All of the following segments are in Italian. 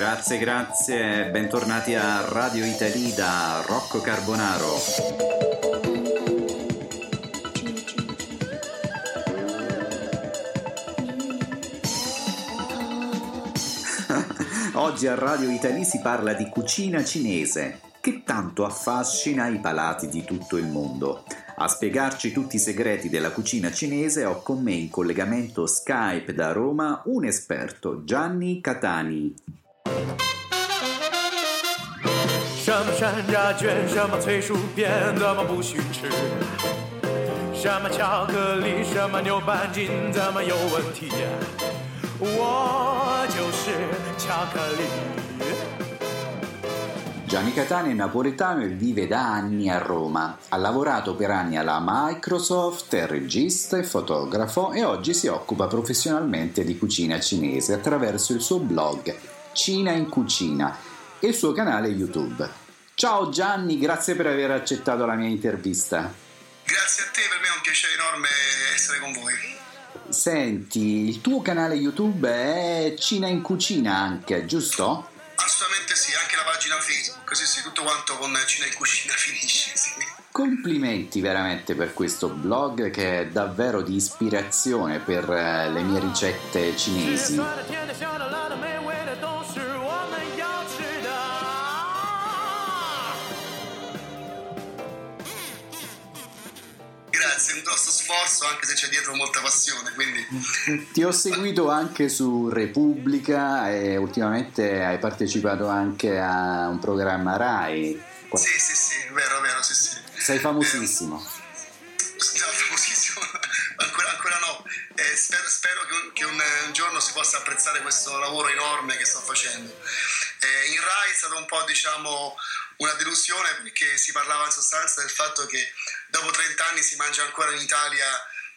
Grazie, grazie, bentornati a Radio Italy da Rocco Carbonaro. Oggi a Radio Italy si parla di cucina cinese, che tanto affascina i palati di tutto il mondo. A spiegarci tutti i segreti della cucina cinese ho con me in collegamento Skype da Roma un esperto, Gianni Catani. 什么山楂卷，什么脆薯片，怎么不许吃？什么巧克力，什么牛板筋，怎么有问题？我就是巧克力。Gianni Catani è napoletano e vive da anni a Roma. Ha lavorato per anni alla Microsoft, è regista e fotografo e oggi si occupa professionalmente di cucina cinese attraverso il suo blog Cina in Cucina e il suo canale YouTube. Ciao Gianni, grazie per aver accettato la mia intervista. Grazie a te, per me è un piacere enorme essere con voi. Senti, il tuo canale YouTube è Cina in Cucina anche, giusto? Assolutamente sì, anche la pagina Facebook, sì sì, tutto quanto con Cina in Cucina finisce, sì. Complimenti veramente per questo blog che è davvero di ispirazione per eh, le mie ricette cinesi. Grazie, un grosso sforzo anche se c'è dietro molta passione. Quindi... Ti ho seguito anche su Repubblica e ultimamente hai partecipato anche a un programma RAI. Sì, sì, sì, vero, vero, sì, sì. Sei famosissimo. Eh, no, famosissimo, ancora, ancora no. Eh, spero, spero che, un, che un, un, giorno si possa apprezzare questo lavoro enorme che sto facendo. Eh, in RAI è stato un po', diciamo, una delusione perché si parlava in sostanza del fatto che dopo 30 anni si mangia ancora in Italia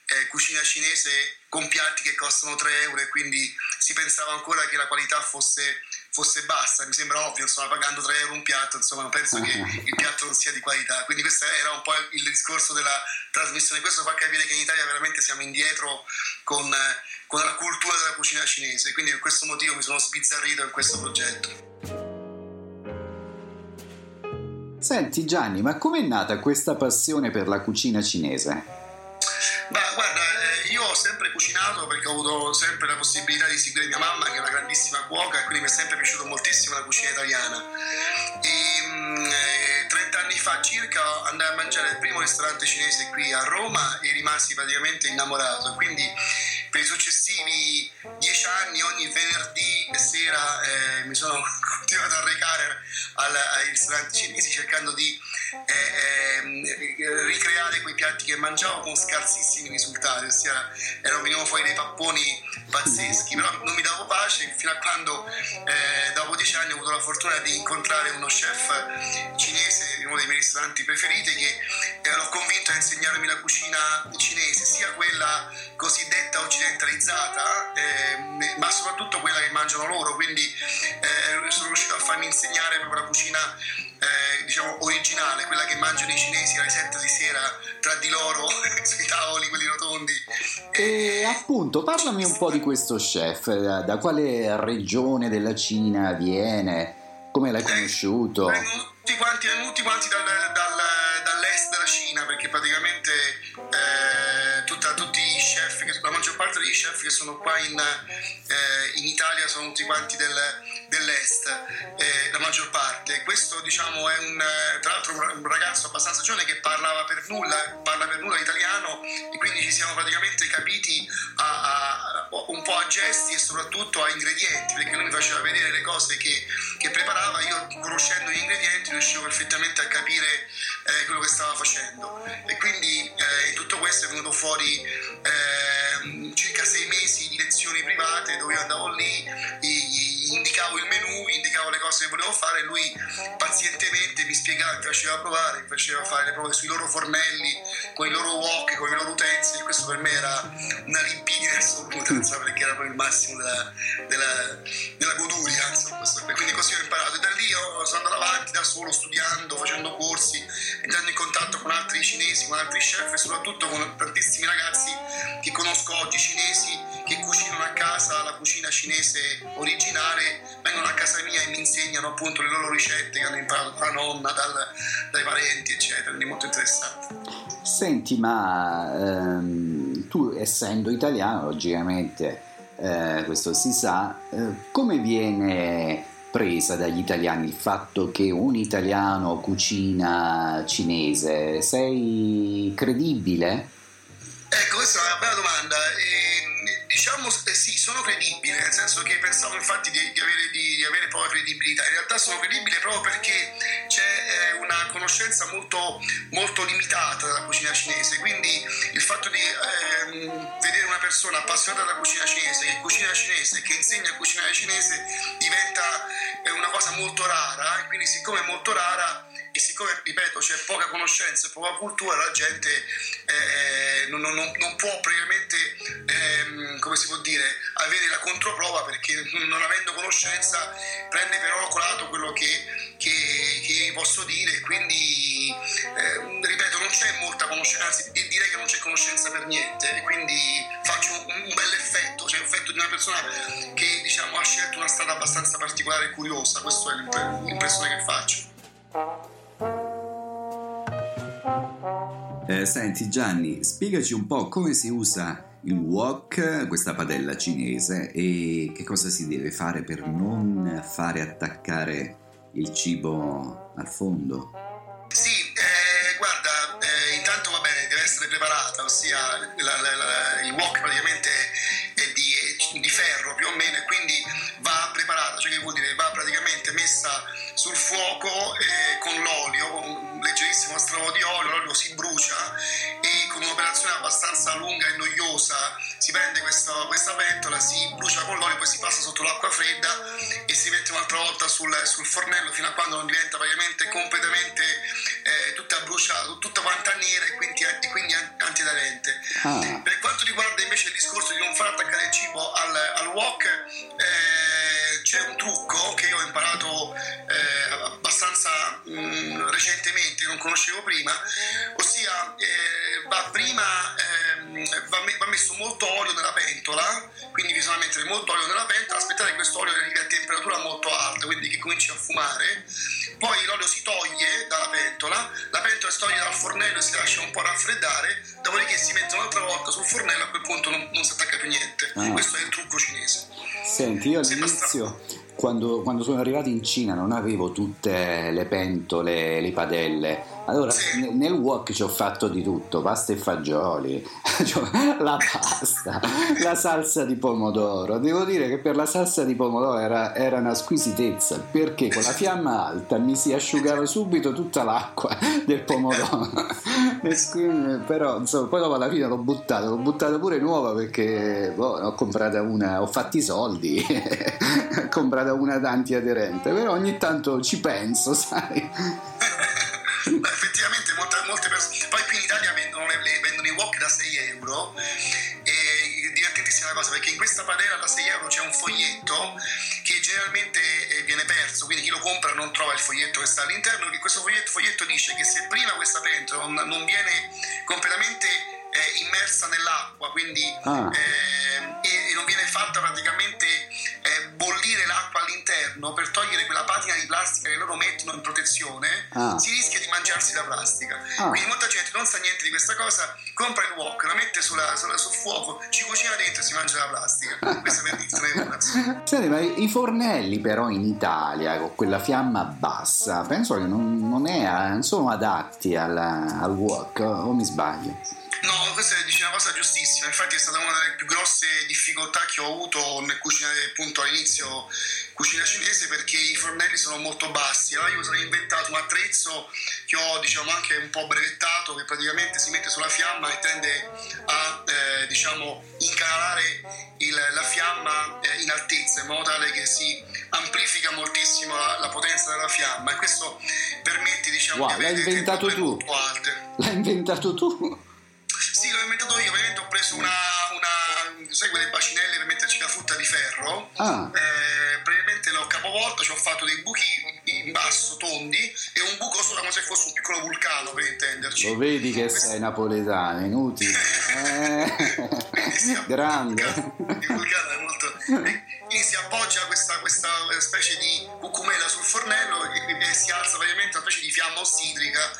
eh, cucina cinese con piatti che costano 3 euro e quindi si pensava ancora che la qualità fosse, fosse bassa. Mi sembra ovvio, insomma, pagando 3 euro un piatto, insomma, penso che il piatto non sia di qualità. Quindi questo era un po' il discorso della trasmissione. Questo fa capire che in Italia veramente siamo indietro con, con la cultura della cucina cinese. Quindi per questo motivo mi sono sbizzarrito in questo progetto. Senti Gianni, ma com'è nata questa passione per la cucina cinese? Beh, guarda, eh, io ho sempre cucinato perché ho avuto sempre la possibilità di seguire mia mamma, che è una grandissima cuoca, e quindi mi è sempre piaciuta moltissimo la cucina italiana. E, mh, eh, 30 anni fa circa andai a mangiare il primo ristorante cinese qui a Roma e rimasi praticamente innamorato. Quindi per i successivi dieci anni, ogni venerdì sera eh, mi sono continuato a recare ai ristoranti cinesi cercando di eh, eh, ricreare quei piatti che mangiavo con scarsissimi risultati, ossia erano venivano fuori dei papponi pazzeschi, però non mi davo pace fino a quando eh, dopo dieci anni ho avuto la fortuna di incontrare uno chef cinese in uno dei miei ristoranti preferiti che l'ho convinto a insegnarmi la cucina cinese, sia quella cosiddetta occidentalizzata, eh, ma soprattutto quella che mangiano loro, quindi eh, sono riuscito a farmi insegnare proprio la cucina eh, diciamo originale, quella che mangiano i cinesi alle 7 di sera tra di loro sui tavoli, quelli rotondi. E appunto, parlami un po' di questo chef, da quale regione della Cina viene, come l'hai conosciuto? Vengono tutti quanti, tutti quanti dal, dal, dall'est della Cina, perché praticamente eh, tutta, tutti i chef, la maggior parte degli chef che sono qua in, eh, in Italia sono tutti quanti del, dell'est, eh, la maggior parte. Questo diciamo è un, tra l'altro un ragazzo abbastanza giovane che parlava per nulla, parla per nulla italiano e quindi ci siamo praticamente capiti a, a, un po' a gesti e soprattutto a ingredienti, perché lui mi faceva vedere le cose che, che preparava, io conoscendo gli ingredienti riuscivo perfettamente a capire eh, quello che stava facendo e quindi eh, tutto questo è venuto fuori eh, circa sei mesi di lezioni private dove io andavo lì, gli indicavo il menù, indicavo le cose che volevo fare e lui pazientemente mi spiegava, mi faceva provare, mi faceva fare le prove sui loro fornelli, con i loro wok, con i loro utensili, questo per me era una libidine assoluta, perché era proprio il massimo della, della, della goduria, insomma, quindi così ho imparato. E da lì io sono andato avanti da solo, studiando, facendo corsi, entrando in contatto con altri cinesi, con altri chef e soprattutto con tantissimi ragazzi che conosco oggi cinesi che cucinano a casa la cucina cinese originale vengono a casa mia e mi insegnano appunto le loro ricette che hanno imparato dalla nonna, dal, dai parenti, eccetera. Quindi molto interessante. Senti, ma ehm, tu essendo italiano, logicamente eh, questo si sa, eh, come viene presa dagli italiani il fatto che un italiano cucina cinese? Sei credibile? Ecco, questa è una bella domanda. E, diciamo eh, sì, sono credibile, nel senso che pensavo infatti di, di, avere, di, di, avere, poca credibilità. In realtà sono credibile proprio perché c'è eh, una conoscenza molto, molto, limitata della cucina cinese. Quindi il fatto di eh, vedere una persona appassionata della cucina cinese, che cucina cinese, che insegna a cucinare cinese, diventa è una cosa molto rara quindi siccome è molto rara e siccome, ripeto, c'è poca conoscenza e poca cultura, la gente eh, non, non, non, può praticamente, ehm, come si può dire, avere la controprova perché non avendo conoscenza prende per oracolato quello che, che, che posso dire, quindi eh, ripeto, non c'è molta conoscenza, anzi direi che non c'è conoscenza per niente, quindi faccio un, un bel effetto, cioè l'effetto di una persona che diciamo, ha scelto una strada abbastanza particolare e curiosa, questa è l'impressione che faccio. Eh, senti Gianni, spiegaci un po' come si usa il wok, questa padella cinese, e che cosa si deve fare per non fare attaccare il cibo al fondo. Sì, eh, guarda, eh, intanto va bene, deve essere preparata, ossia la, la, la, il wok praticamente è di, di, ferro più o meno e quindi va preparata, cioè che vuol dire va praticamente messa sul fuoco eh, e con un'operazione abbastanza lunga e noiosa si prende questa, questa pentola, si brucia con l'olio, poi si passa sotto l'acqua fredda e si mette un'altra volta sul, sul fornello fino a quando non diventa praticamente completamente eh, tutta bruciata, tutta quanta nera e quindi, e quindi antiaderente. Ah. Per quanto riguarda invece il discorso di non far attaccare il cibo al, al wok, eh, c'è un trucco che ho imparato eh, abbastanza mh, mm, recentemente, non conoscevo prima, ossia eh, va prima ehm, va, va, messo molto olio nella pentola, quindi bisogna mettere molto olio nella pentola, aspettare che questo olio arrivi a temperatura molto alta, quindi che cominci a fumare, poi l'olio si toglie dalla pentola, la pentola si toglie dal fornello e si lascia un po' raffreddare, dopodiché si mette un'altra volta sul fornello, a quel punto non, non si attacca più niente. Ah. Questo è il trucco cinese. Senti, io all'inizio quando, quando, sono arrivato in Cina non avevo tutte le pentole, le padelle. Allora nel wok ci ho fatto di tutto, pasta e fagioli, cioè, la pasta, la salsa di pomodoro. Devo dire che per la salsa di pomodoro era, era una squisitezza perché con la fiamma alta mi si asciugava subito tutta l'acqua del pomodoro. Però insomma, poi dopo alla fine l'ho buttata, l'ho buttata pure nuova perché boh, ho comprata una, ho fatto i soldi, ho comprato una antiaderente, però ogni tanto ci penso, sai. Effettivamente molte, molte, persone, poi qui in Italia vendono, le, vendono i wok da 6 euro e divertentissima cosa perché in questa padella da 6 euro c'è un foglietto che generalmente eh, viene perso, quindi chi lo compra non trova il foglietto che sta all'interno, che questo foglietto, foglietto dice che se prima questa pentola non, non viene completamente eh, immersa nell'acqua, quindi ah. eh, e non viene fatta praticamente bollire l'acqua all'interno per togliere quella patina di plastica che loro mettono in protezione, ah. si rischia di mangiarsi la plastica. Ah. Quindi molta gente non sa niente di questa cosa, compra il wok, lo mette sulla, sulla, sul fuoco, ci cucina dentro e si mangia la plastica. Questa per dirti Senti, ma i fornelli però in Italia con quella fiamma bassa, penso che non, non, è, non sono adatti al, al wok, o mi sbaglio? No, questa è una cosa giustissima, infatti è stata una delle più grosse difficoltà che ho avuto nel cucinare appunto all'inizio cucina cinese perché i fornelli sono molto bassi. Allora io mi sono inventato un attrezzo che ho diciamo anche un po' brevettato che praticamente si mette sulla fiamma e tende a eh, diciamo incanalare il, la fiamma eh, in altezza in modo tale che si amplifica moltissimo la, la potenza della fiamma e questo permette diciamo wow, di avere l'hai inventato tu. L'hai inventato tu? Inventato io, ovviamente ho preso una, una sai quelle bacinelle per metterci la frutta di ferro. Ah. Eh, praticamente l'ho capovolto, ci ho fatto dei buchi, in basso, tondi, e un buco sopra come se fosse un piccolo vulcano, per intenderci. Lo vedi che Questo... sei napoletano, inutile. eh. Grande. Il vulcano è molto... Quindi si appoggia questa, questa specie di cucumela sul fornello e, e si alza praticamente una specie di fiamma ossidrica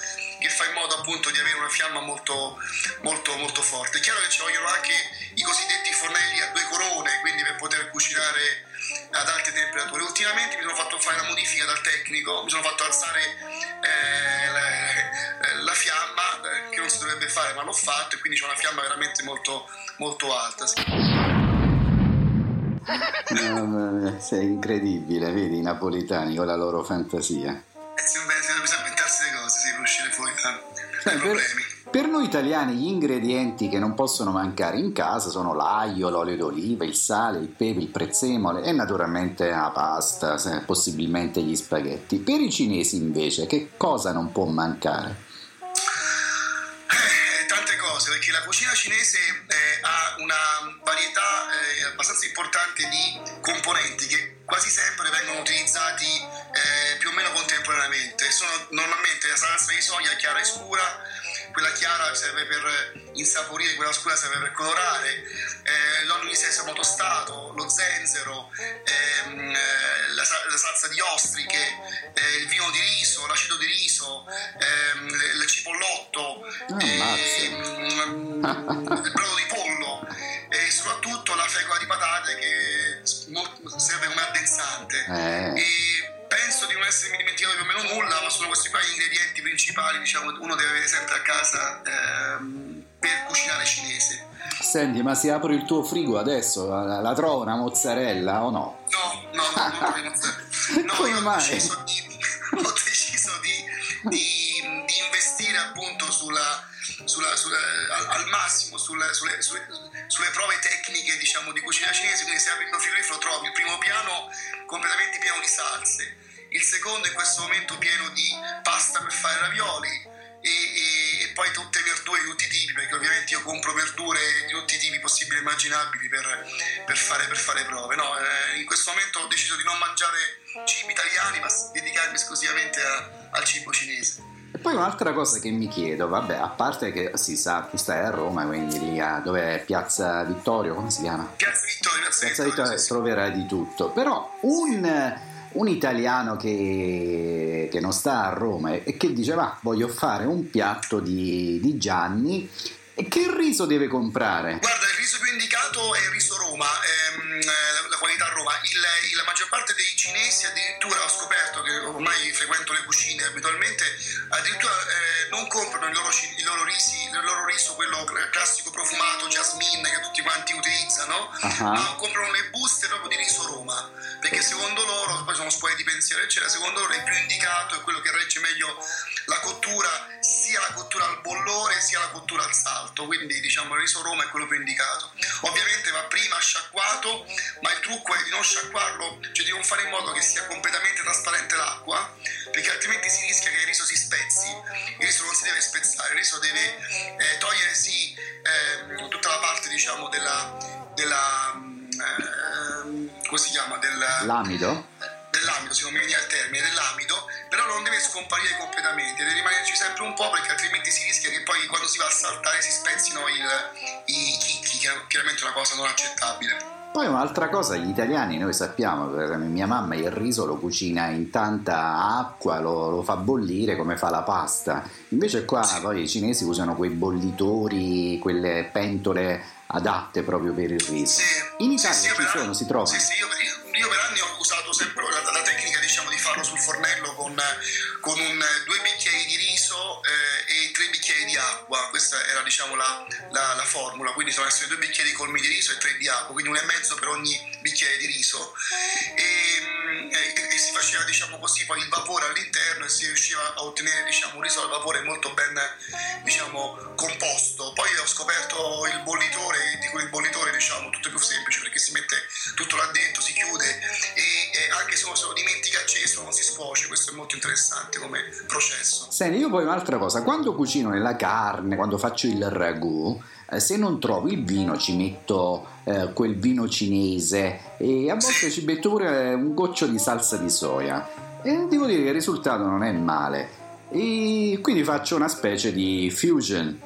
che fa in modo appunto di avere una fiamma molto, molto, molto forte. È chiaro che ci vogliono anche i cosiddetti fornelli a due corone, quindi per poter cucinare ad alte temperature. Ultimamente mi sono fatto fare una modifica dal tecnico, mi sono fatto alzare eh, la, la, fiamma, eh, che non si dovrebbe fare, ma l'ho fatto e quindi c'è una fiamma veramente molto, molto alta. Sì. No, sei incredibile, vedi i napoletani con la loro fantasia. Problemi. Per noi italiani gli ingredienti che non possono mancare in casa sono l'aglio, l'olio d'oliva, il sale, il pepe, il prezzemole e naturalmente la pasta, possibilmente gli spaghetti. Per i cinesi invece che cosa non può mancare? Eh, tante cose, perché la cucina cinese eh, ha una varietà eh, abbastanza importante di componenti che quasi sempre vengono utilizzati eh, più o meno contemporaneamente. Sono normalmente la salsa di soia chiara e scura, quella chiara serve per insaporire, quella scura serve per colorare, eh, l'olio di sesamo tostato, lo zenzero, ehm, eh, la, la, salsa di ostriche, eh, il vino di riso, l'acido di riso, ehm, il cipollotto, oh, ehm, il brodo di pollo addensante. Eh. E, penso di non essermi dimenticato più o meno nulla, ma sono questi qua gli ingredienti principali, diciamo, uno deve avere sempre a casa ehm, per cucinare cinese. Senti, ma se apro il tuo frigo adesso, la, la trovo una mozzarella o no? No, no, no, non trovo mozzarella. No, Come mai? Ho deciso di, ho deciso di, di, di investire appunto sulla, sulla, sulla, al, al, massimo sulle, sulle, sulle, sulle, prove tecniche diciamo, di cucina cinese, quindi se apri il tuo frigorifero trovi il primo piano completamente pieno di salse, il secondo in questo momento pieno di pasta per fare ravioli e, e, e, poi tutte verdure di tutti i tipi, perché ovviamente io compro verdure di tutti i tipi possibili e immaginabili per, per, fare, per fare, prove. No, eh, in questo momento ho deciso di non mangiare cibi italiani, ma dedicarmi esclusivamente a, al cibo cinese. E poi un'altra cosa che mi chiedo, vabbè, a parte che si sa, tu stai a Roma, quindi lì a, dove è Piazza Vittorio, come si chiama? Piazza Vittorio, Piazza, Piazza Vittorio, Vittorio sì. troverai di tutto, però un un italiano che, che, non sta a Roma e che dice ma voglio fare un piatto di, di Gianni e che riso deve comprare? Guarda, il riso più indicato è il riso Roma, ehm, la, la, qualità Roma. Il, il, la maggior parte dei cinesi addirittura ho scoperto che ormai frequento le cucine abitualmente, addirittura eh, non comprano il loro, il loro, risi, il loro riso, quello classico profumato, jasmine che tutti quanti utilizzano, uh-huh. ma comprano le buste proprio di riso Roma, perché secondo loro, poi sono scuole di pensiero eccetera, secondo loro il più indicato è quello che regge meglio la cottura, sia la cottura al bollore sia la cottura al salto, quindi diciamo il riso Roma è quello più indicato. Ovviamente va prima sciacquato, ma il trucco è di non sciacquarlo, cioè di non fare in modo che sia completamente trasparente l'acqua, perché altrimenti si rischia che il riso si spezzi. Il riso non si deve spezzare, il riso deve eh, togliere sì eh, tutta la parte diciamo della, della eh, come si chiama? Del, L'amido? dell'amido, se non mi viene il termine, dell'amido, non deve scomparire completamente, deve rimanerci sempre un po' perché altrimenti si rischia che poi quando si va a saltare si spezzino il, i chicchi, che è chiaramente una cosa non accettabile. Poi un'altra cosa, gli italiani noi sappiamo, mia mamma il riso lo cucina in tanta acqua, lo, lo fa bollire come fa la pasta, invece qua sì. poi i cinesi usano quei bollitori, quelle pentole adatte proprio per il riso. Sì. In Italia sì, ci sono, si trovano. Sì, sì, io, io, per anni ho usato sempre la, la tecnica farlo sul fornello con, con un, due bicchieri di riso eh, e tre bicchieri di acqua, questa era diciamo, la, la, la, formula, quindi sono essere due bicchieri colmi di riso e tre di acqua, quindi uno e mezzo per ogni bicchiere di riso. E, e, e si faceva diciamo così poi il vapore all'interno e si riusciva a ottenere diciamo, un riso al vapore molto ben diciamo, composto. Poi ho scoperto il bollitore, di il bollitore diciamo tutto più semplice perché si mette tutto là dentro, si chiude e, e anche se uno se lo dimentica acceso non si scuoce, questo è molto interessante come processo. Senti, io poi un'altra cosa, quando cucino nella carne, quando faccio il ragù, eh, se non trovo il vino ci metto eh, quel vino cinese e a volte ci metto pure un goccio di salsa di soia. E devo dire che il risultato non è male. E quindi faccio una specie di fusion.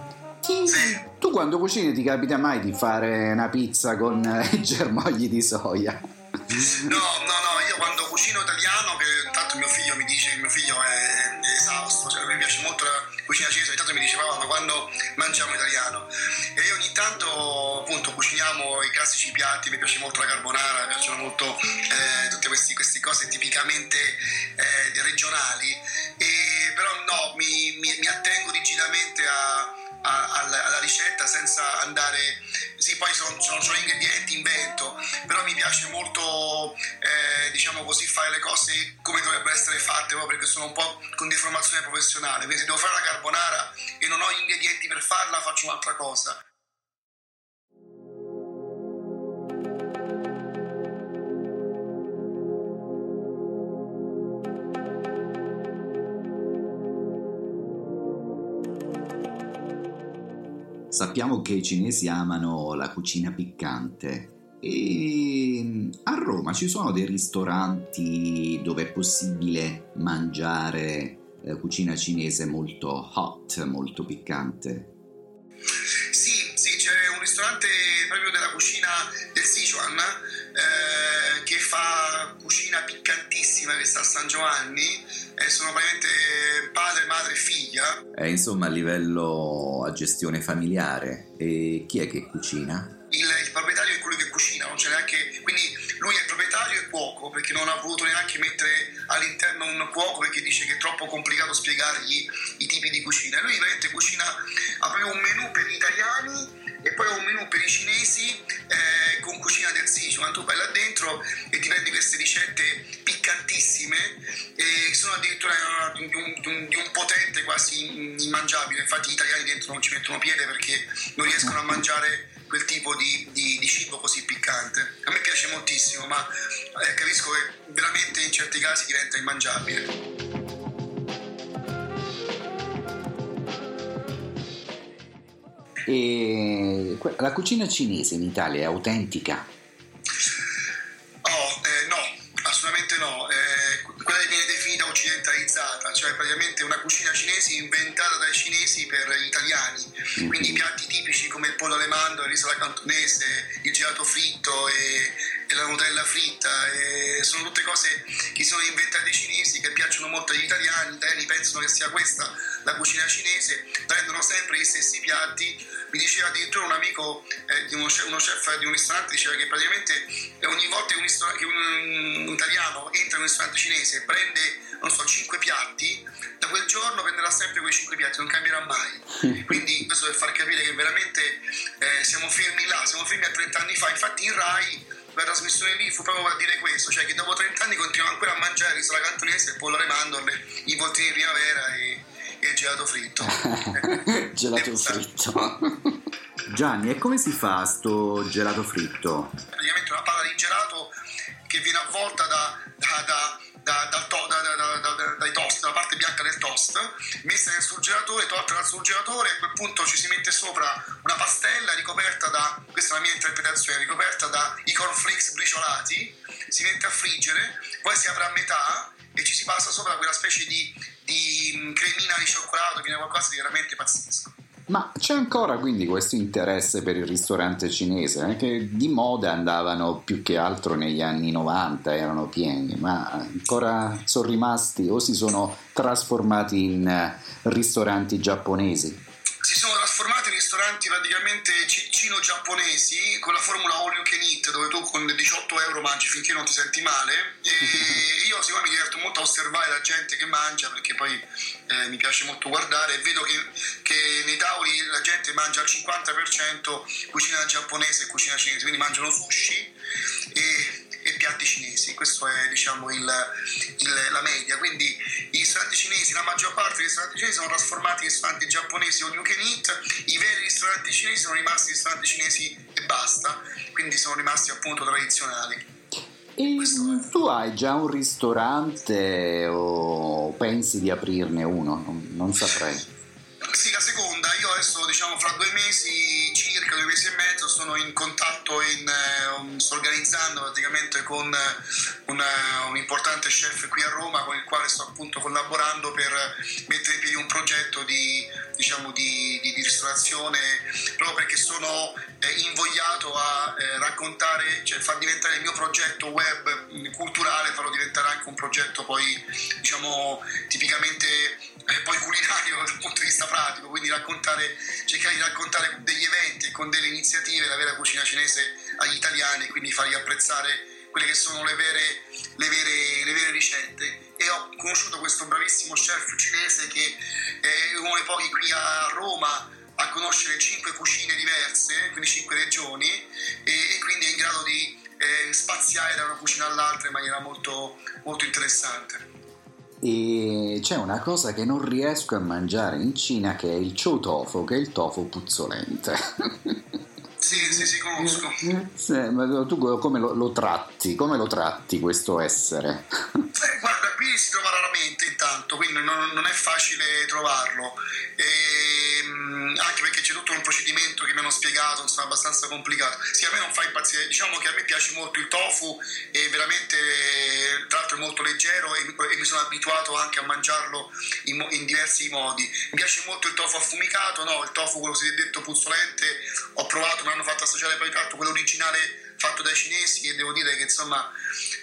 Tu quando cucini ti capita mai di fare una pizza con i germogli di soia? No, no, no, quando cucino italiano, che intanto mio figlio mi dice che mio figlio è, è esausto, cioè mi piace molto la cucina cinese, ogni tanto mi diceva ma quando mangiamo italiano? E ogni tanto appunto cuciniamo i classici piatti, mi piace molto la carbonara, mi piacciono molto eh, tutte queste, queste, cose tipicamente eh, regionali, e, però no, mi, mi, mi attengo rigidamente a alla, alla, ricetta senza andare sì poi sono, sono, sono ingredienti invento però mi piace molto eh, diciamo così fare le cose come dovrebbero essere fatte proprio perché sono un po' con deformazione professionale. Quindi se devo fare la carbonara e non ho gli ingredienti per farla faccio un'altra cosa Sappiamo che i cinesi amano la cucina piccante e mm, a Roma ci sono dei ristoranti dove è possibile mangiare eh, cucina cinese molto hot, molto piccante. Sì, sì, c'è un ristorante proprio della cucina del Sichuan eh, che fa cucina piccantissima che sta a San Giovanni e sono praticamente padre, madre e figlia. È insomma a livello a gestione familiare. E chi è che cucina? Il, il proprietario è quello che cucina, non c'è neanche. Quindi lui è proprietario e cuoco perché non ha voluto neanche mettere all'interno un cuoco perché dice che è troppo complicato spiegargli i tipi di cucina. Lui veramente cucina, ha proprio un menù per gli italiani e poi un menù per i cinesi eh, con cucina del Sichuan. Tu vai là dentro e ti prendi queste ricette piccantissime e sono addirittura di un, di un, di un potente quasi immangiabile. Infatti gli italiani dentro non ci mettono piede perché non riescono a mangiare quel tipo di, di, di, cibo così piccante. A me piace moltissimo, ma eh, capisco che veramente in certi casi diventa immangiabile. E la cucina cinese in Italia è autentica? Oh, eh, no, assolutamente no. Eh, quella viene definita occidentalizzata, cioè praticamente una cucina cinese inventata dai cinesi per gli italiani. Mm-hmm. Quindi piatti tipici come il pollo alle mandorle, il riso alla cantonese, il gelato fritto e, e la Nutella fritta. Sono tutte cose che sono inventate i cinesi, che piacciono molto agli italiani. Gli italiani pensano che sia questa la cucina cinese, prendono sempre gli stessi piatti. Mi diceva addirittura un amico eh, di uno chef, uno chef, di un ristorante diceva che praticamente ogni volta che un, che un, un italiano entra in un ristorante cinese prende non so 5 piatti da quel giorno prenderà sempre quei 5 piatti non cambierà mai. Quindi questo per far capire che veramente eh, siamo fermi là siamo fermi a 30 anni fa. Infatti in Rai la trasmissione lì fu proprio a dire questo, cioè che dopo 30 anni continuiamo ancora a mangiare riso alla cantonese, il pollo alle mandorle, i voltini di primavera e e il gelato fritto. gelato fritto. Gianni, e come si fa sto gelato fritto? Praticamente una palla di gelato che viene avvolta da, da, da da, to, da, da, dai toast, dalla parte bianca del toast, messa nel surgelatore, tolta dal surgelatore, a quel punto ci si mette sopra una pastella ricoperta da, questa è la mia interpretazione, ricoperta da i cornflakes briciolati, si mette a friggere, poi si apre a metà e ci si passa sopra quella specie di, di cremina di cioccolato, viene qualcosa di veramente pazzesco. Ma c'è ancora quindi questo interesse per il ristorante cinese, eh, che di moda andavano più che altro negli anni 90, erano pieni, ma ancora sono rimasti o si sono trasformati in eh, ristoranti giapponesi? Si sono trasformati in ristoranti praticamente cino-giapponesi con la formula all you can eat, dove tu con 18 euro mangi finché non ti senti male. E io siccome mi diverto molto a osservare la gente che mangia, perché poi eh, mi piace molto guardare, e vedo che, che, nei tavoli la gente mangia al 50% cucina giapponese e cucina cinese, quindi mangiano sushi e cinesi, questa è diciamo, il, il, la media, quindi i ristoranti cinesi, la maggior parte dei ristoranti cinesi sono trasformati in ristoranti giapponesi o you can eat, i veri ristoranti cinesi sono rimasti ristoranti cinesi e basta, quindi sono rimasti appunto tradizionali. E tu hai già un ristorante o pensi di aprirne uno? Non, non saprei. Sì, la seconda, io adesso diciamo fra due mesi, circa due mesi e mezzo, sono in contatto, in, eh, sto organizzando praticamente con una, un importante chef qui a Roma con il quale sto appunto collaborando per mettere in piedi un progetto di, diciamo, di, di, di ristorazione proprio perché sono eh, invogliato a eh, raccontare, cioè far diventare il mio progetto web mm, culturale, farlo diventare anche un progetto poi diciamo tipicamente eh, poi culinario dal punto di vista pratico, quindi raccontare, cercare di raccontare degli eventi e con delle iniziative la vera cucina cinese agli italiani, quindi fargli apprezzare quelle che sono le vere, le vere, le vere ricette. E ho conosciuto questo bravissimo chef cinese che è uno dei pochi qui a Roma a conoscere cinque cucine diverse, quindi cinque regioni, e, e quindi è in grado di eh, spaziare da una cucina all'altra in maniera molto, molto interessante. E c'è una cosa che non riesco a mangiare in Cina che è il chow tofu, che è il tofu puzzolente. Sì, sì, sì, conosco. Sì, ma tu come lo, lo, tratti? Come lo tratti questo essere? Eh, guarda, qui si trova raramente intanto, quindi non, non è facile trovarlo. E, ehm, anche perché c'è tutto un procedimento che mi hanno spiegato, insomma, abbastanza complicato. Sì, a me non fa impazzire. Diciamo che a me piace molto il tofu e veramente, è molto leggero e, e mi sono abituato anche a mangiarlo in, in, diversi modi. Mi piace molto il tofu affumicato, no? Il tofu, quello cosiddetto puzzolente, ho provato, mi hanno fatto assaggiare poi tratto quello originale fatto dai cinesi e devo dire che insomma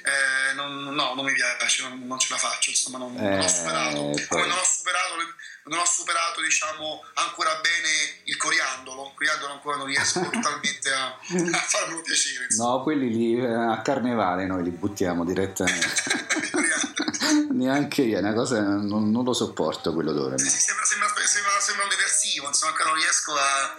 eh, non, no, non mi piace, non, non, ce la faccio, insomma non, non ho superato. Eh, Come non ho superato non ho superato diciamo, ancora bene il coriandolo, il coriandolo ancora non riesco totalmente a, a farmelo piacere. Insomma. No, quelli lì eh, a carnevale noi li buttiamo direttamente. Neanche io, è una cosa, non, non lo sopporto quell'odore. Sì, sembra, sembra, sembra, sembra un detersivo, insomma, ancora non riesco a...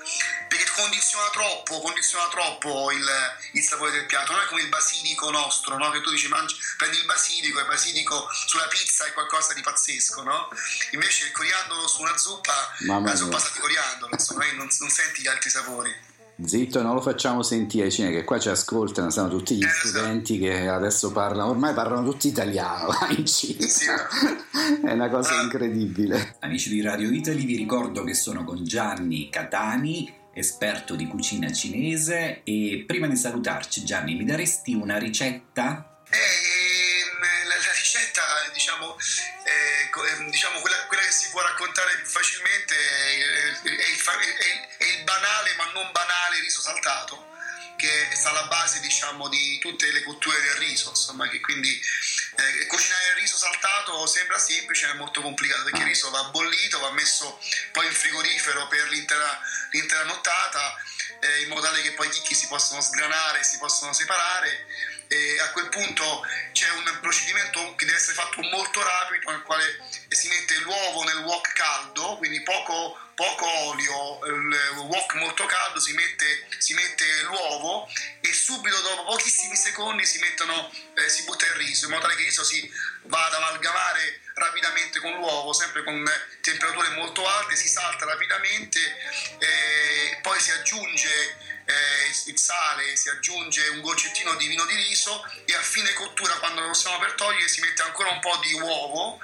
perché condiziona troppo, condiziona troppo il, il, sapore del piatto, non è come il basilico nostro, no? che tu dici mangi, prendi il basilico e il basilico sulla pizza è qualcosa di pazzesco, no? invece il coriandolo su una zuppa, Mamma la zuppa sa di coriandolo, insomma, non, non senti gli altri sapori. Zitto, non lo facciamo sentire, Cine, che qua ci ascoltano, sono tutti gli eh, studenti che adesso parlano, ormai parlano tutti italiano in Cina. È una cosa incredibile. Amici di Radio Italy, vi ricordo che sono con Gianni Catani, esperto di cucina cinese, e prima di salutarci, Gianni, mi daresti una ricetta? Eh, la, la, ricetta, diciamo, eh, diciamo quella, quella, che si può raccontare facilmente è, è, è, è il banale ma non banale riso saltato che sta alla base diciamo, di tutte le cotture del riso, insomma, che quindi eh, cucinare il riso saltato sembra semplice ma è molto complicato perché il riso va bollito, va messo poi in frigorifero per l'intera, l'intera nottata eh, in modo tale che poi i chicchi si possono sgranare, si possono separare e a quel punto c'è un procedimento che deve essere fatto molto rapido nel quale si mette l'uovo nel wok caldo, quindi poco poco olio, il wok molto caldo, si mette, si mette, l'uovo e subito dopo pochissimi secondi si, mettono, eh, si butta il riso, in modo tale che il riso si va ad amalgamare rapidamente con l'uovo, sempre con temperature molto alte, si salta rapidamente, eh, poi si aggiunge eh, il sale, si aggiunge un goccettino di vino di riso e a fine cottura, quando lo stiamo per togliere, si mette ancora un po' di uovo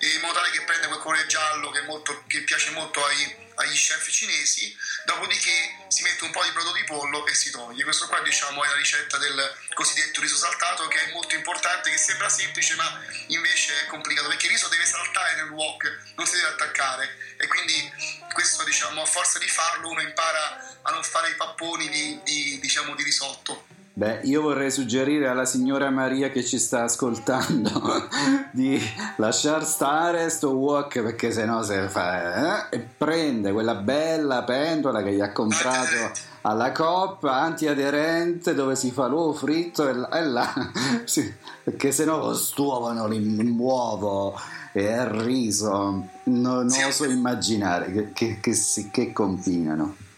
in modo tale che prende quel colore giallo che, molto, che piace molto ai, agli chef cinesi, dopodiché si mette un po' di brodo di pollo e si toglie. Questo qua diciamo è la ricetta del cosiddetto riso saltato che è molto importante, che sembra semplice ma invece è complicato perché il riso deve saltare nel wok, non si deve attaccare e quindi questo diciamo a forza di farlo uno impara a non fare i papponi di, di, diciamo, di risotto. Beh, io vorrei suggerire alla signora Maria che ci sta ascoltando di lasciar stare sto wok perché sennò se fa eh? e prende quella bella pentola che gli ha comprato alla coppa antiaderente dove si fa l'uovo fritto e là, e là sì, perché sennò costuovano l'uovo e il riso no, non oso immaginare che, che, che, che combinano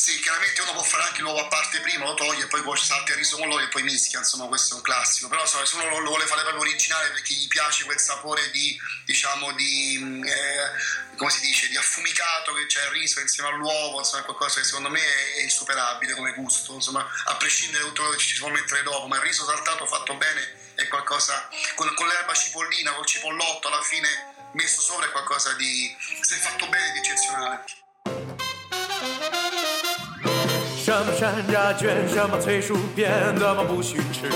sì, chiaramente uno può fare anche l'uovo a parte prima, lo toglie e poi, salta il riso con l'olio e poi mischia, insomma questo è un classico. Però se uno lo, vuole fare proprio originale perché gli piace quel sapore di, diciamo, di, eh, come si dice, di affumicato che c'è il riso insieme all'uovo, insomma è qualcosa che secondo me è, è insuperabile come gusto, insomma a prescindere da tutto quello che ci si può mettere dopo, ma il riso saltato fatto bene è qualcosa, con, con l'erba cipollina, col cipollotto alla fine messo sopra è qualcosa di, se fatto bene, di eccezionale. 山楂卷，什么脆薯片，怎么不许吃？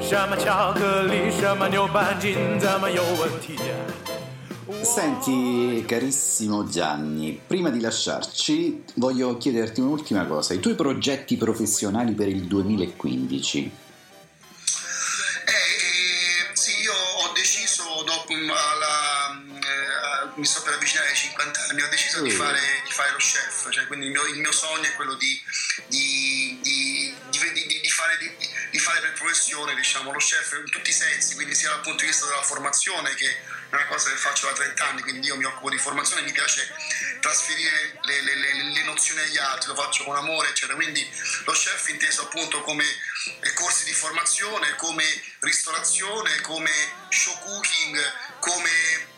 什么巧克力，什么牛板筋，怎么有问题？Senti, carissimo Gianni, prima di lasciarci voglio chiederti un'ultima cosa, i tuoi progetti professionali per il 2015. Eh, sì, io ho deciso dopo la, eh, mi sto per avvicinare ai 50 anni, ho deciso di, fare, di, fare, lo chef, cioè, quindi il mio, il mio, sogno è quello di, di, di fare, di, fare per professione diciamo, lo chef in tutti i sensi, quindi sia dal punto di vista della formazione che è una cosa che faccio da 30 anni, quindi io mi occupo di formazione, mi piace trasferire le, le, le, le nozioni agli altri, lo faccio con amore, eccetera. Quindi lo chef inteso appunto come corsi di formazione, come ristorazione, come show cooking, come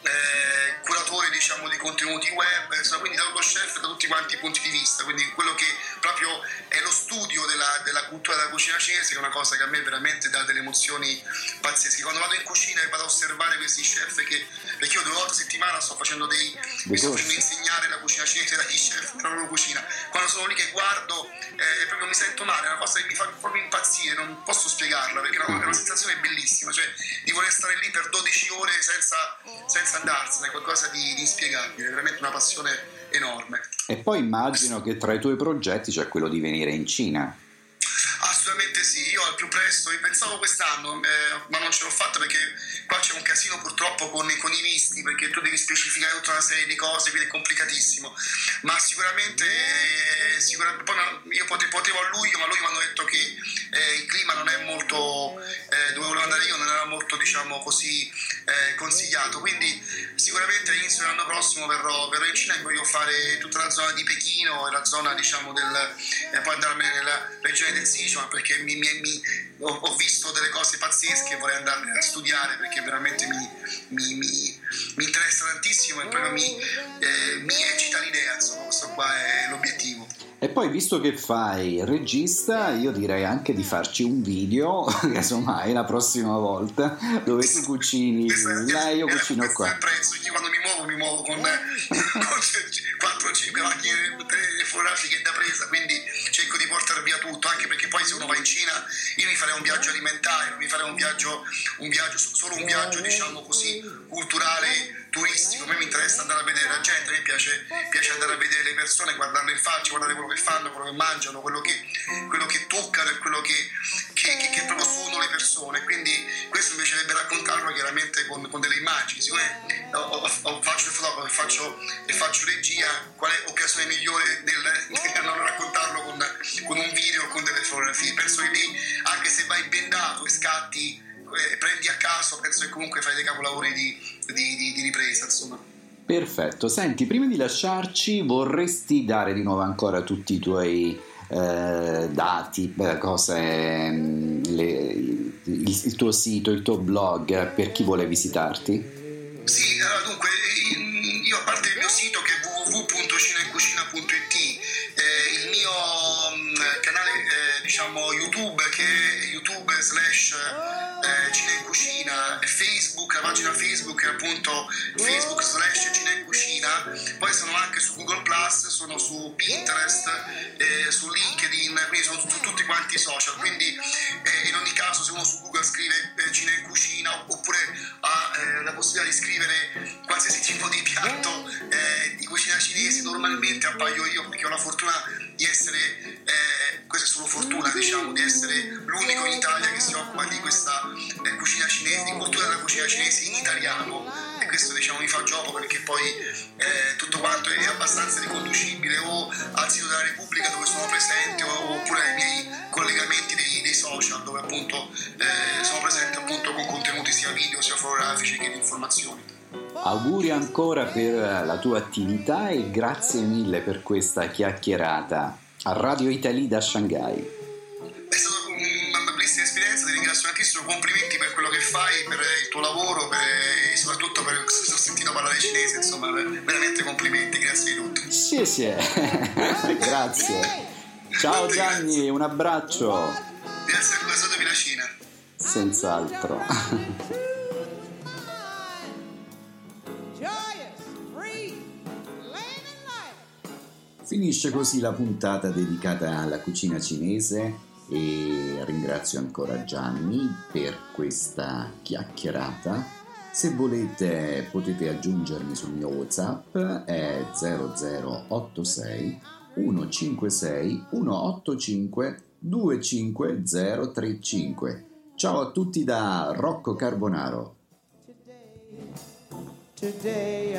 eh, curatore diciamo, di contenuti web, insomma, quindi dallo chef da tutti quanti i punti di vista, quindi quello che proprio è lo studio della, della cultura della cucina cinese, che è una cosa che a me veramente dà delle emozioni pazzesche. Quando vado in cucina e vado a osservare questi chef, che, perché io due volte a settimana sto facendo dei... mi sto facendo insegnare la cucina cinese dagli chef della loro cucina, quando sono lì che guardo eh, proprio mi sento male, è una cosa che mi fa proprio impazzire, non posso spiegarla perché è una, è una sensazione bellissima, cioè di voler stare lì per 12 ore senza, senza andarsene, è qualcosa di, di inspiegabile, veramente una passione enorme. E poi immagino che tra i tuoi progetti c'è quello di venire in Cina. Assolutamente sì, io al più presto, io pensavo quest'anno, eh, ma non ce l'ho fatta perché qua c'è un casino purtroppo con, con, i visti, perché tu devi specificare tutta una serie di cose, quindi è complicatissimo. Ma sicuramente, eh, sicuramente poi io potevo, potevo, a luglio, ma lui mi hanno detto che eh, il clima non è molto, eh, dove volevo andare io non era molto diciamo così eh, consigliato, quindi sicuramente all'inizio dell'anno prossimo verrò, verrò in Cina e voglio fare tutta la zona di Pechino e la zona diciamo del, e poi andarmene nella regione del Sichuan perché mi, mi, mi, ho, ho, visto delle cose pazzesche e vorrei andare a studiare perché veramente mi, mi interessa tantissimo e proprio mi, eh, mi eccita l'idea, insomma questo qua è l'obiettivo. E poi, visto che fai regista, io direi anche di farci un video, casomai la prossima volta, dove tu cucini là io cucino qua. Prezzo, io quando mi muovo, mi muovo con, con 4-5 macchine fotografiche da presa, quindi cerco di portare via tutto, anche perché poi se uno va in Cina, io mi farei un viaggio alimentare, mi farei un viaggio, un viaggio solo un viaggio, diciamo così, culturale turistico, a me mi interessa andare a vedere la gente, a me piace, piace andare a vedere le persone, guardarle in faccia, guardare quello che fanno, quello che mangiano, quello che, quello che toccano e quello che, che, che, che, proprio sono le persone. Quindi questo mi piacerebbe raccontarlo chiaramente con, con delle immagini. Siccome ho, ho, ho, faccio il fotografo e faccio, e faccio regia, qual è occasione migliore del, del non raccontarlo con, con un video o con delle fotografie? Penso che lì, anche se vai bendato e scatti eh, prendi a caso, penso che comunque fai dei capolavori di, di, di, di ripresa, insomma. Perfetto, senti, prima di lasciarci vorresti dare di nuovo ancora tutti i tuoi eh, dati, cose, mm, le, il, il, tuo sito, il tuo blog per chi vuole visitarti? Sì, allora, Facebook, la pagina Facebook è appunto Facebook slash Cina in Cucina, poi sono anche su Google Plus, sono su Pinterest, eh, su LinkedIn, quindi sono su tutti quanti i social, quindi eh, in ogni caso se uno su Google scrive eh, Cina in Cucina oppure ha eh, la possibilità di scrivere qualsiasi tipo di piatto eh, di cucina cinese, normalmente appaio io perché ho la fortuna di essere questa è solo fortuna diciamo di essere l'unico in Italia che si occupa di questa eh, cucina cinese, di cultura della cucina cinese in italiano e questo diciamo mi fa gioco perché poi eh, tutto quanto è abbastanza riconducibile o al sito della Repubblica dove sono presente oppure ai miei collegamenti dei, dei social dove appunto eh, sono presente appunto con contenuti sia video sia fotografici che di informazioni. Auguri ancora per la tua attività e grazie mille per questa chiacchierata a Radio Italy da Shanghai. Tantissimo, complimenti per quello che fai, per il tuo lavoro per, e soprattutto per ho sentito parlare cinese, insomma, veramente complimenti, grazie di tutto. Sì, sì, grazie. Ciao Gianni, un abbraccio. Grazie a voi, la Cina. Senz'altro. Finisce così la puntata dedicata alla cucina cinese e ringrazio ancora Gianni per questa chiacchierata. Se volete potete aggiungermi sul mio WhatsApp è 0086 156 185 25035. Ciao a tutti da Rocco Carbonaro. Today, today